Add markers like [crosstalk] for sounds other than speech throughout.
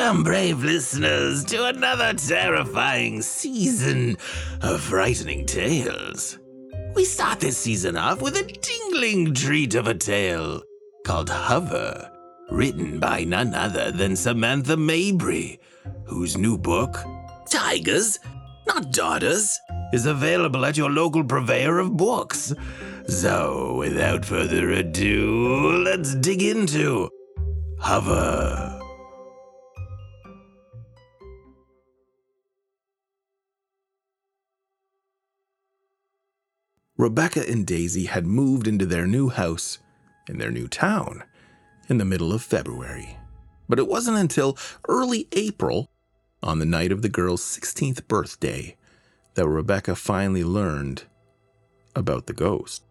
Welcome, brave listeners, to another terrifying season of frightening tales. We start this season off with a tingling treat of a tale called Hover, written by none other than Samantha Mabry, whose new book, Tigers, Not Daughters, is available at your local purveyor of books. So, without further ado, let's dig into Hover. Rebecca and Daisy had moved into their new house in their new town in the middle of February. But it wasn't until early April, on the night of the girl's 16th birthday, that Rebecca finally learned about the ghost.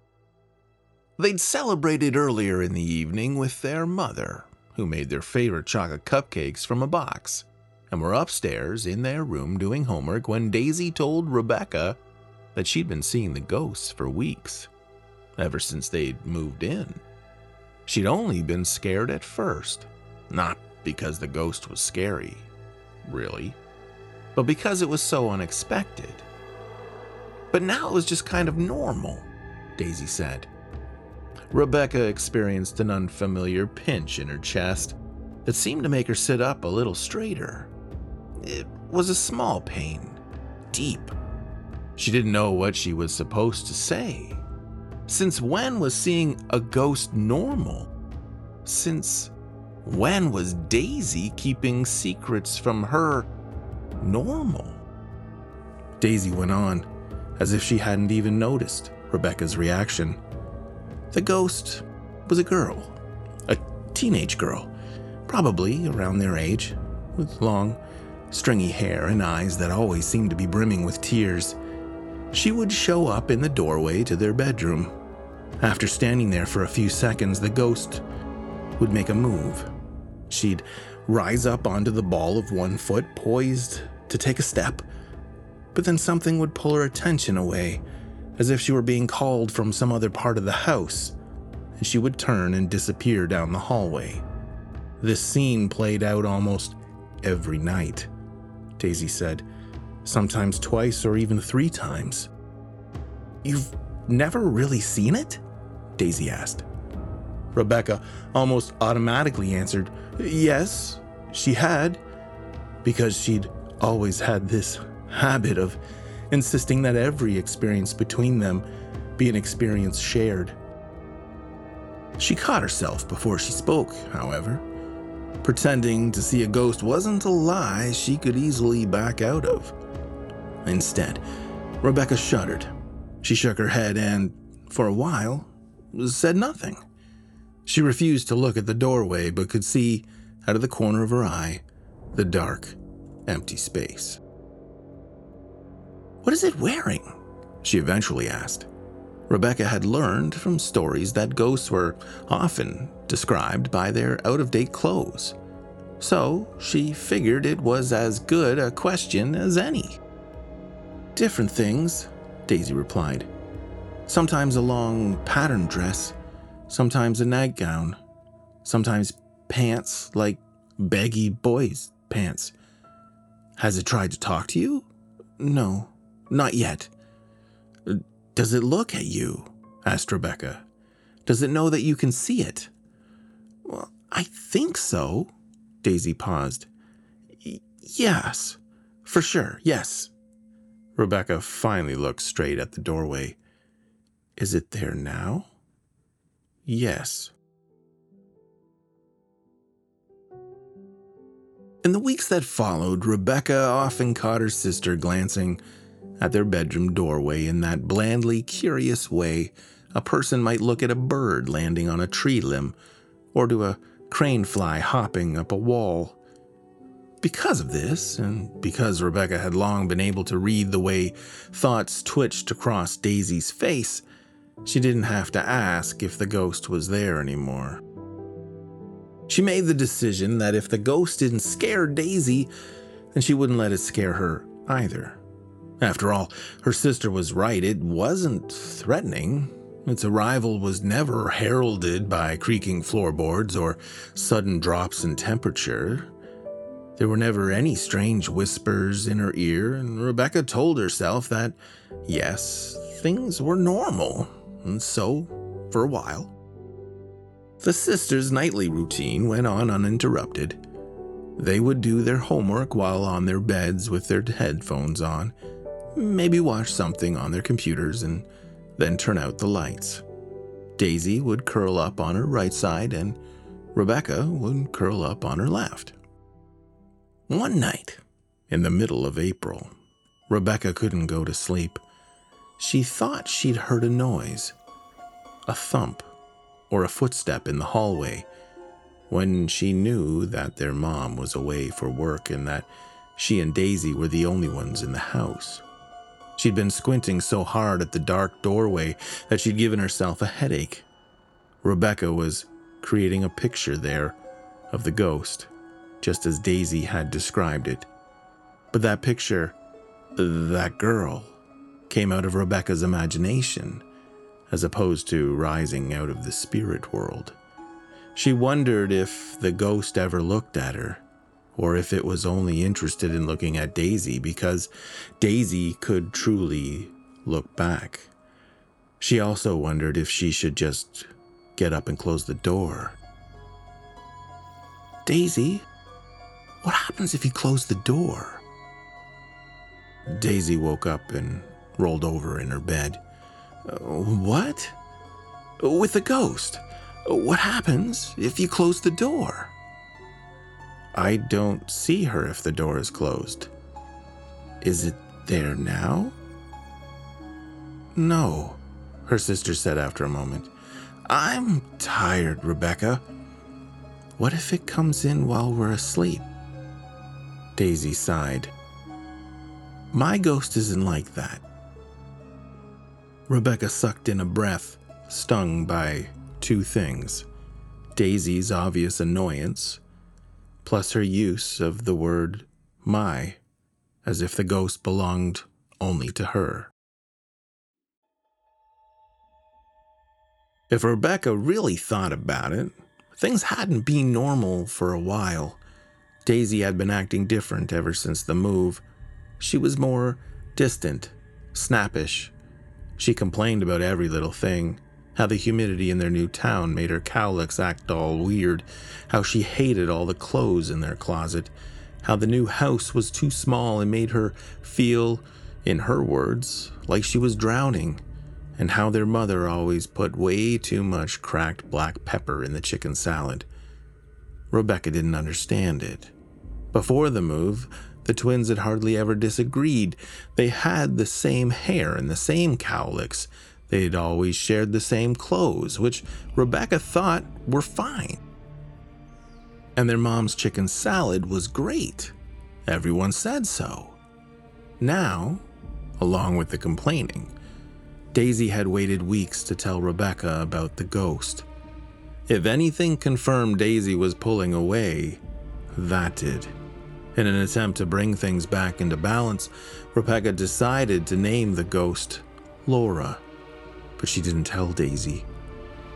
They'd celebrated earlier in the evening with their mother, who made their favorite chocolate cupcakes from a box, and were upstairs in their room doing homework when Daisy told Rebecca that she'd been seeing the ghosts for weeks, ever since they'd moved in. She'd only been scared at first, not because the ghost was scary, really, but because it was so unexpected. But now it was just kind of normal, Daisy said. Rebecca experienced an unfamiliar pinch in her chest that seemed to make her sit up a little straighter. It was a small pain, deep. She didn't know what she was supposed to say. Since when was seeing a ghost normal? Since when was Daisy keeping secrets from her normal? Daisy went on, as if she hadn't even noticed Rebecca's reaction. The ghost was a girl, a teenage girl, probably around their age, with long, stringy hair and eyes that always seemed to be brimming with tears. She would show up in the doorway to their bedroom. After standing there for a few seconds, the ghost would make a move. She'd rise up onto the ball of one foot, poised to take a step, but then something would pull her attention away as if she were being called from some other part of the house, and she would turn and disappear down the hallway. This scene played out almost every night, Daisy said, sometimes twice or even three times. You've never really seen it? Daisy asked. Rebecca almost automatically answered, Yes, she had, because she'd always had this habit of insisting that every experience between them be an experience shared. She caught herself before she spoke, however. Pretending to see a ghost wasn't a lie she could easily back out of. Instead, Rebecca shuddered. She shook her head and, for a while, said nothing. She refused to look at the doorway but could see, out of the corner of her eye, the dark, empty space. What is it wearing? She eventually asked. Rebecca had learned from stories that ghosts were often described by their out of date clothes. So she figured it was as good a question as any. Different things, Daisy replied. Sometimes a long pattern dress, sometimes a nightgown, sometimes pants like baggy boys' pants. Has it tried to talk to you? No, not yet. Does it look at you? asked Rebecca. Does it know that you can see it? Well, I think so. Daisy paused. Yes, for sure, yes. Rebecca finally looked straight at the doorway. Is it there now? Yes. In the weeks that followed, Rebecca often caught her sister glancing at their bedroom doorway in that blandly curious way a person might look at a bird landing on a tree limb or to a crane fly hopping up a wall. Because of this, and because Rebecca had long been able to read the way thoughts twitched across Daisy's face, she didn't have to ask if the ghost was there anymore. She made the decision that if the ghost didn't scare Daisy, then she wouldn't let it scare her either. After all, her sister was right, it wasn't threatening. Its arrival was never heralded by creaking floorboards or sudden drops in temperature. There were never any strange whispers in her ear, and Rebecca told herself that, yes, things were normal, and so, for a while. The sisters' nightly routine went on uninterrupted. They would do their homework while on their beds with their headphones on, maybe watch something on their computers, and then turn out the lights. Daisy would curl up on her right side, and Rebecca would curl up on her left. One night, in the middle of April, Rebecca couldn't go to sleep. She thought she'd heard a noise a thump or a footstep in the hallway when she knew that their mom was away for work and that she and Daisy were the only ones in the house. She'd been squinting so hard at the dark doorway that she'd given herself a headache. Rebecca was creating a picture there of the ghost just as Daisy had described it. But that picture, that girl, came out of Rebecca's imagination, as opposed to rising out of the spirit world. She wondered if the ghost ever looked at her, or if it was only interested in looking at Daisy because Daisy could truly look back. She also wondered if she should just get up and close the door. Daisy, what happens if you close the door? Daisy woke up and rolled over in her bed. Uh, what? With the ghost. What happens if you close the door? I don't see her if the door is closed. Is it there now? No, her sister said after a moment. I'm tired, Rebecca. What if it comes in while we're asleep? Daisy sighed. My ghost isn't like that. Rebecca sucked in a breath, stung by two things Daisy's obvious annoyance, plus her use of the word my, as if the ghost belonged only to her. If Rebecca really thought about it, things hadn't been normal for a while. Daisy had been acting different ever since the move. She was more distant, snappish. She complained about every little thing how the humidity in their new town made her cowlicks act all weird, how she hated all the clothes in their closet, how the new house was too small and made her feel, in her words, like she was drowning, and how their mother always put way too much cracked black pepper in the chicken salad. Rebecca didn't understand it. Before the move, the twins had hardly ever disagreed. They had the same hair and the same cowlicks. They'd always shared the same clothes, which Rebecca thought were fine. And their mom's chicken salad was great. Everyone said so. Now, along with the complaining, Daisy had waited weeks to tell Rebecca about the ghost. If anything confirmed Daisy was pulling away, that did. In an attempt to bring things back into balance, Rebecca decided to name the ghost Laura. But she didn't tell Daisy.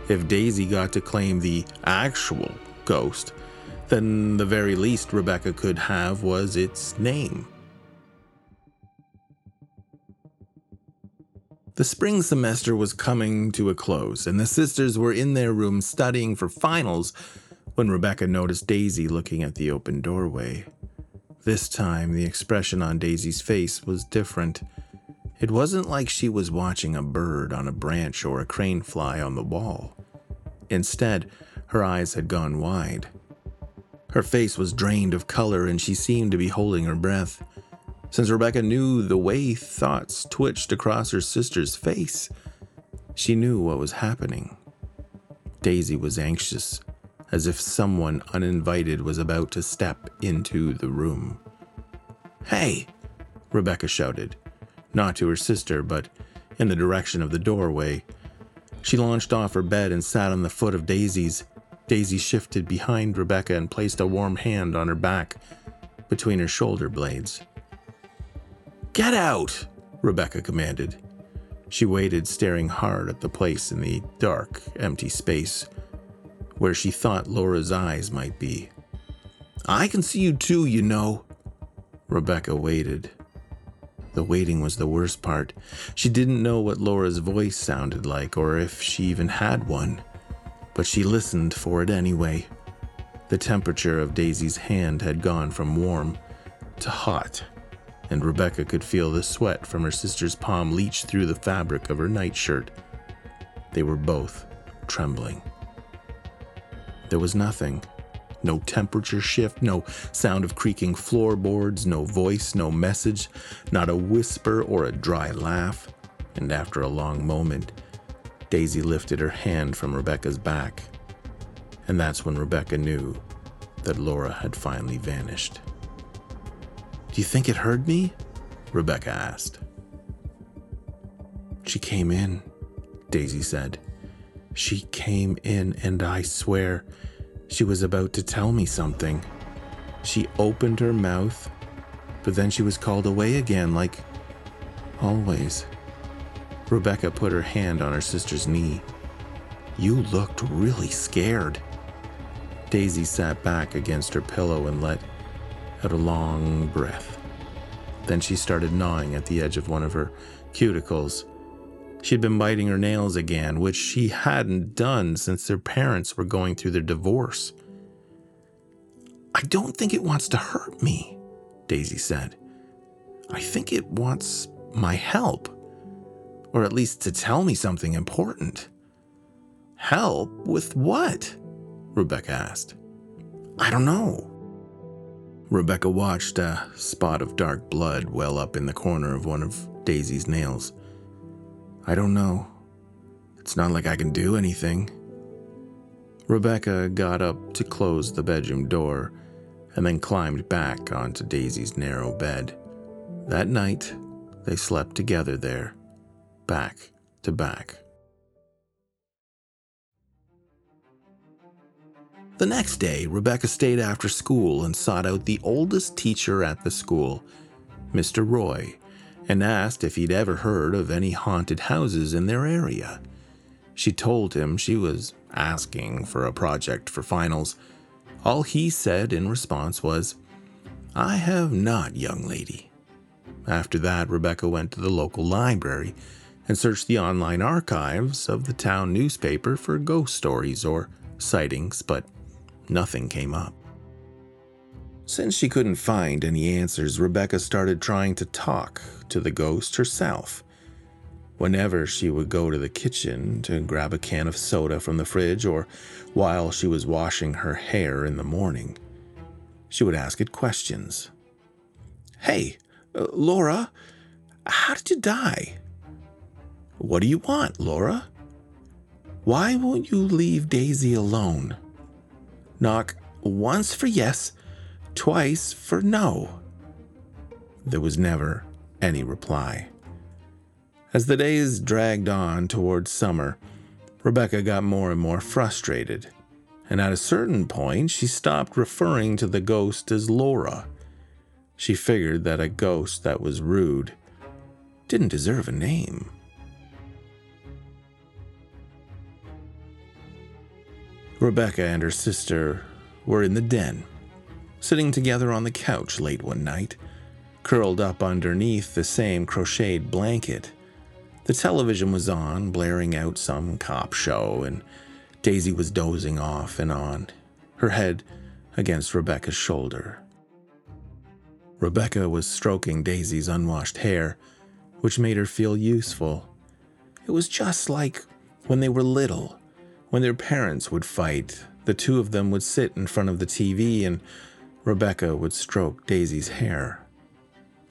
If Daisy got to claim the actual ghost, then the very least Rebecca could have was its name. The spring semester was coming to a close, and the sisters were in their room studying for finals when Rebecca noticed Daisy looking at the open doorway. This time, the expression on Daisy's face was different. It wasn't like she was watching a bird on a branch or a crane fly on the wall. Instead, her eyes had gone wide. Her face was drained of color and she seemed to be holding her breath. Since Rebecca knew the way thoughts twitched across her sister's face, she knew what was happening. Daisy was anxious as if someone uninvited was about to step into the room. Hey! Rebecca shouted, not to her sister, but in the direction of the doorway. She launched off her bed and sat on the foot of Daisy's. Daisy shifted behind Rebecca and placed a warm hand on her back between her shoulder blades. Get out! Rebecca commanded. She waited, staring hard at the place in the dark, empty space where she thought Laura's eyes might be. I can see you too, you know. Rebecca waited. The waiting was the worst part. She didn't know what Laura's voice sounded like or if she even had one, but she listened for it anyway. The temperature of Daisy's hand had gone from warm to hot, and Rebecca could feel the sweat from her sister's palm leach through the fabric of her nightshirt. They were both trembling. There was nothing. No temperature shift, no sound of creaking floorboards, no voice, no message, not a whisper or a dry laugh. And after a long moment, Daisy lifted her hand from Rebecca's back. And that's when Rebecca knew that Laura had finally vanished. Do you think it heard me? Rebecca asked. She came in, Daisy said. She came in, and I swear she was about to tell me something. She opened her mouth, but then she was called away again, like always. Rebecca put her hand on her sister's knee. You looked really scared. Daisy sat back against her pillow and let out a long breath. Then she started gnawing at the edge of one of her cuticles. She'd been biting her nails again, which she hadn't done since their parents were going through their divorce. I don't think it wants to hurt me, Daisy said. I think it wants my help, or at least to tell me something important. Help with what? Rebecca asked. I don't know. Rebecca watched a spot of dark blood well up in the corner of one of Daisy's nails. I don't know. It's not like I can do anything. Rebecca got up to close the bedroom door and then climbed back onto Daisy's narrow bed. That night, they slept together there, back to back. The next day, Rebecca stayed after school and sought out the oldest teacher at the school, Mr. Roy, and asked if he'd ever heard of any haunted houses in their area. She told him she was asking for a project for finals. All he said in response was, I have not, young lady. After that, Rebecca went to the local library and searched the online archives of the town newspaper for ghost stories or sightings, but Nothing came up. Since she couldn't find any answers, Rebecca started trying to talk to the ghost herself. Whenever she would go to the kitchen to grab a can of soda from the fridge or while she was washing her hair in the morning, she would ask it questions. Hey, uh, Laura, how did you die? What do you want, Laura? Why won't you leave Daisy alone? Knock once for yes, twice for no. There was never any reply. As the days dragged on towards summer, Rebecca got more and more frustrated, and at a certain point she stopped referring to the ghost as Laura. She figured that a ghost that was rude didn't deserve a name. Rebecca and her sister were in the den, sitting together on the couch late one night, curled up underneath the same crocheted blanket. The television was on, blaring out some cop show, and Daisy was dozing off and on, her head against Rebecca's shoulder. Rebecca was stroking Daisy's unwashed hair, which made her feel useful. It was just like when they were little when their parents would fight, the two of them would sit in front of the TV and Rebecca would stroke Daisy's hair.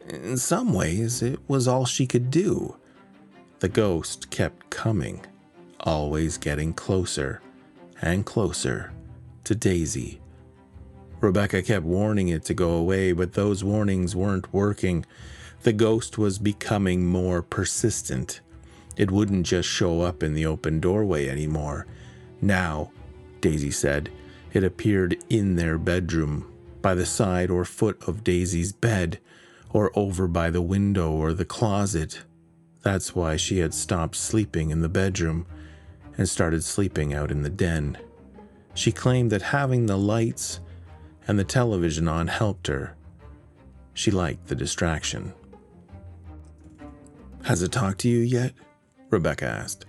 In some ways, it was all she could do. The ghost kept coming, always getting closer and closer to Daisy. Rebecca kept warning it to go away, but those warnings weren't working. The ghost was becoming more persistent. It wouldn't just show up in the open doorway anymore. Now, Daisy said, it appeared in their bedroom, by the side or foot of Daisy's bed, or over by the window or the closet. That's why she had stopped sleeping in the bedroom and started sleeping out in the den. She claimed that having the lights and the television on helped her. She liked the distraction. Has it talked to you yet? Rebecca asked.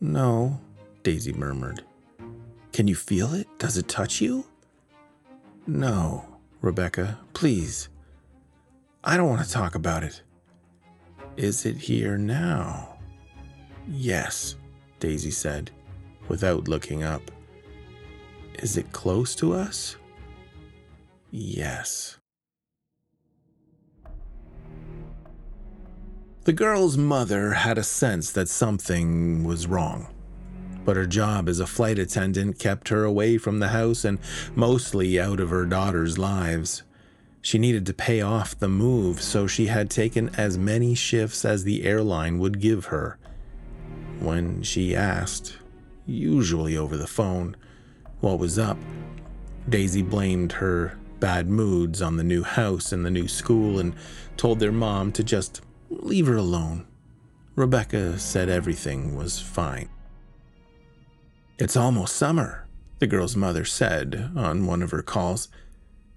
No, Daisy murmured. Can you feel it? Does it touch you? No, Rebecca, please. I don't want to talk about it. Is it here now? Yes, Daisy said, without looking up. Is it close to us? Yes. The girl's mother had a sense that something was wrong. But her job as a flight attendant kept her away from the house and mostly out of her daughter's lives. She needed to pay off the move, so she had taken as many shifts as the airline would give her. When she asked, usually over the phone, what was up, Daisy blamed her bad moods on the new house and the new school and told their mom to just leave her alone. Rebecca said everything was fine. It's almost summer, the girl's mother said on one of her calls.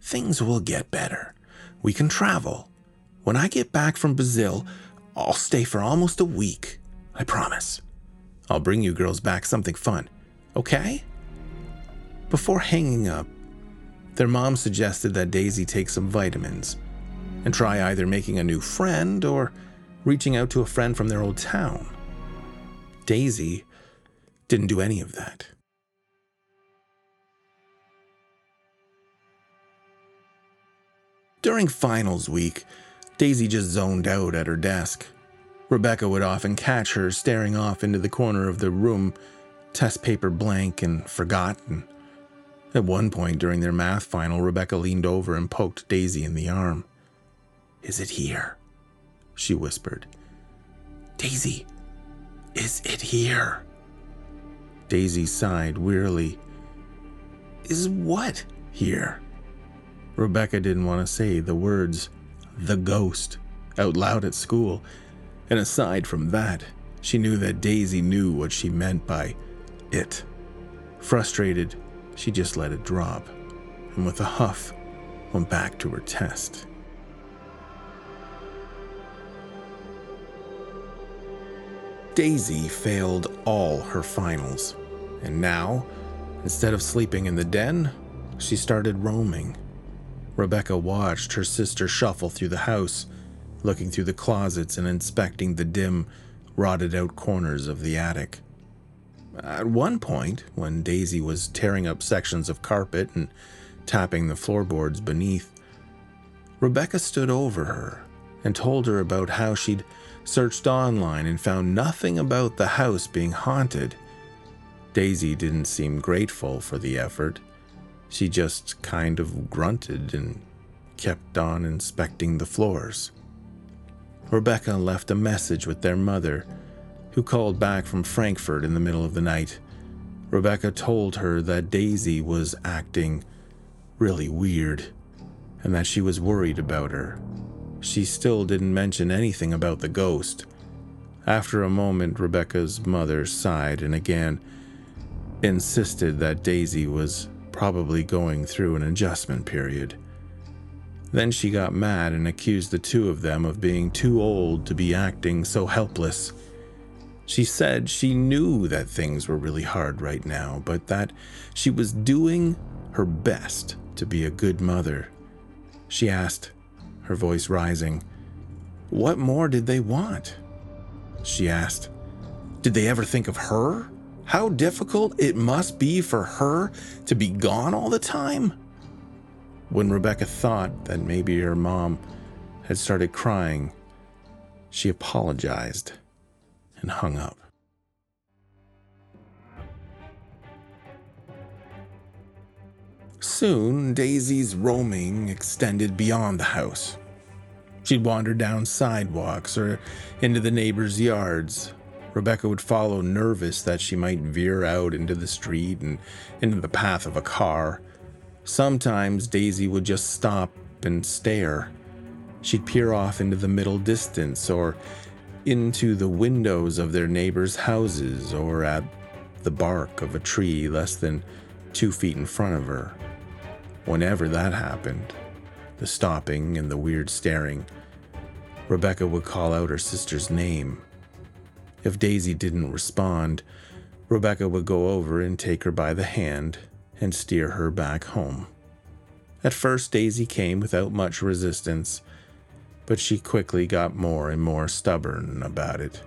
Things will get better. We can travel. When I get back from Brazil, I'll stay for almost a week. I promise. I'll bring you girls back something fun, okay? Before hanging up, their mom suggested that Daisy take some vitamins and try either making a new friend or reaching out to a friend from their old town. Daisy didn't do any of that. During finals week, Daisy just zoned out at her desk. Rebecca would often catch her staring off into the corner of the room, test paper blank and forgotten. At one point during their math final, Rebecca leaned over and poked Daisy in the arm. Is it here? She whispered. Daisy, is it here? Daisy sighed wearily. Is what here? Rebecca didn't want to say the words, the ghost, out loud at school. And aside from that, she knew that Daisy knew what she meant by it. Frustrated, she just let it drop, and with a huff, went back to her test. Daisy failed all her finals, and now, instead of sleeping in the den, she started roaming. Rebecca watched her sister shuffle through the house, looking through the closets and inspecting the dim, rotted out corners of the attic. At one point, when Daisy was tearing up sections of carpet and tapping the floorboards beneath, Rebecca stood over her and told her about how she'd searched online and found nothing about the house being haunted. Daisy didn't seem grateful for the effort. She just kind of grunted and kept on inspecting the floors. Rebecca left a message with their mother, who called back from Frankfurt in the middle of the night. Rebecca told her that Daisy was acting really weird and that she was worried about her. She still didn't mention anything about the ghost. After a moment, Rebecca's mother sighed and again insisted that Daisy was probably going through an adjustment period. Then she got mad and accused the two of them of being too old to be acting so helpless. She said she knew that things were really hard right now, but that she was doing her best to be a good mother. She asked, her voice rising. What more did they want? She asked. Did they ever think of her? How difficult it must be for her to be gone all the time? When Rebecca thought that maybe her mom had started crying, she apologized and hung up. Soon, Daisy's roaming extended beyond the house. She'd wander down sidewalks or into the neighbors' yards. Rebecca would follow, nervous that she might veer out into the street and into the path of a car. Sometimes Daisy would just stop and stare. She'd peer off into the middle distance or into the windows of their neighbors' houses or at the bark of a tree less than two feet in front of her. Whenever that happened, the stopping and the weird staring, Rebecca would call out her sister's name. If Daisy didn't respond, Rebecca would go over and take her by the hand and steer her back home. At first, Daisy came without much resistance, but she quickly got more and more stubborn about it.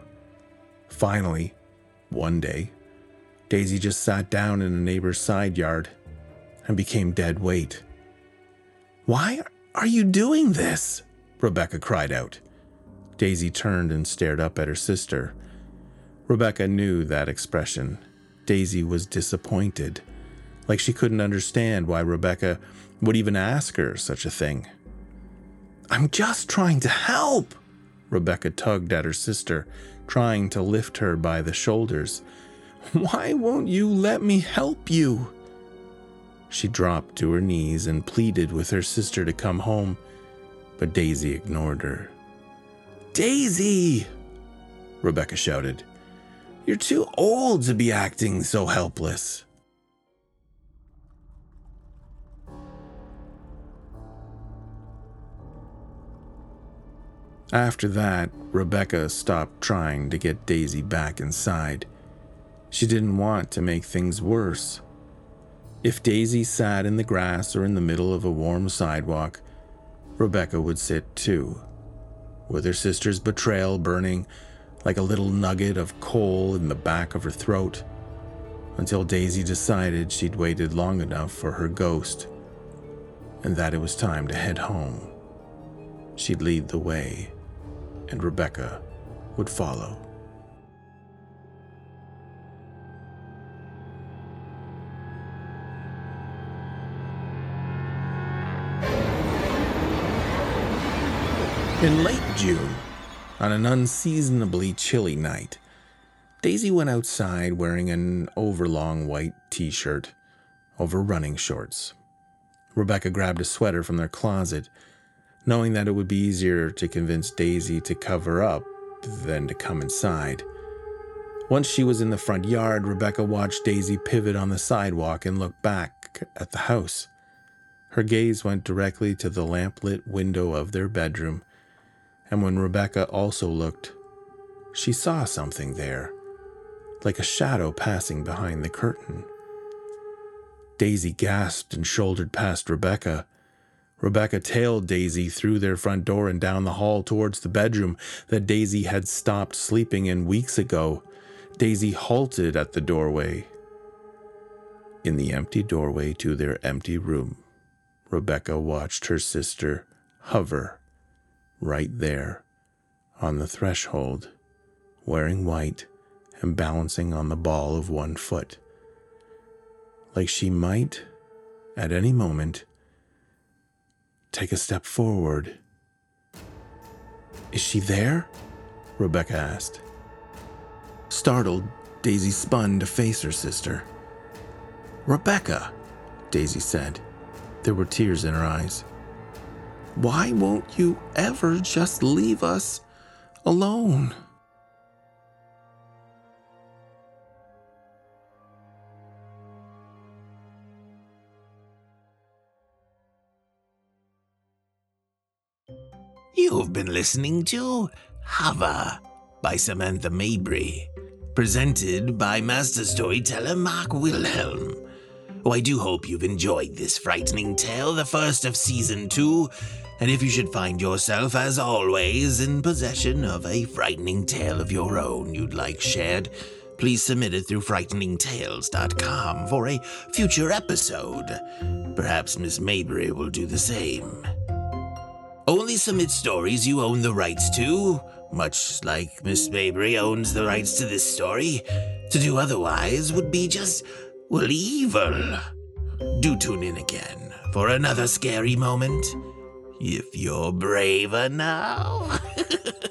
Finally, one day, Daisy just sat down in a neighbor's side yard and became dead weight. Why are you doing this? Rebecca cried out. Daisy turned and stared up at her sister. Rebecca knew that expression. Daisy was disappointed, like she couldn't understand why Rebecca would even ask her such a thing. I'm just trying to help. Rebecca tugged at her sister, trying to lift her by the shoulders. Why won't you let me help you? She dropped to her knees and pleaded with her sister to come home, but Daisy ignored her. Daisy! Rebecca shouted. You're too old to be acting so helpless. After that, Rebecca stopped trying to get Daisy back inside. She didn't want to make things worse. If Daisy sat in the grass or in the middle of a warm sidewalk, Rebecca would sit too, with her sister's betrayal burning like a little nugget of coal in the back of her throat, until Daisy decided she'd waited long enough for her ghost and that it was time to head home. She'd lead the way and Rebecca would follow. In late June, on an unseasonably chilly night, Daisy went outside wearing an overlong white t shirt over running shorts. Rebecca grabbed a sweater from their closet knowing that it would be easier to convince Daisy to cover up than to come inside. Once she was in the front yard, Rebecca watched Daisy pivot on the sidewalk and look back at the house. Her gaze went directly to the lamplit window of their bedroom, and when Rebecca also looked, she saw something there, like a shadow passing behind the curtain. Daisy gasped and shouldered past Rebecca. Rebecca tailed Daisy through their front door and down the hall towards the bedroom that Daisy had stopped sleeping in weeks ago. Daisy halted at the doorway. In the empty doorway to their empty room, Rebecca watched her sister hover right there on the threshold, wearing white and balancing on the ball of one foot. Like she might, at any moment, take a step forward. Is she there? Rebecca asked. Startled, Daisy spun to face her sister. Rebecca, Daisy said. There were tears in her eyes. Why won't you ever just leave us alone? You've been listening to Hover by Samantha Mabry, presented by master storyteller Mark Wilhelm. Oh, I do hope you've enjoyed this frightening tale, the first of season two. And if you should find yourself, as always, in possession of a frightening tale of your own you'd like shared, please submit it through frighteningtales.com for a future episode. Perhaps Miss Mabry will do the same. Only submit stories you own the rights to, much like Miss Mabry owns the rights to this story. To do otherwise would be just, well, evil. Do tune in again for another scary moment, if you're brave enough. [laughs]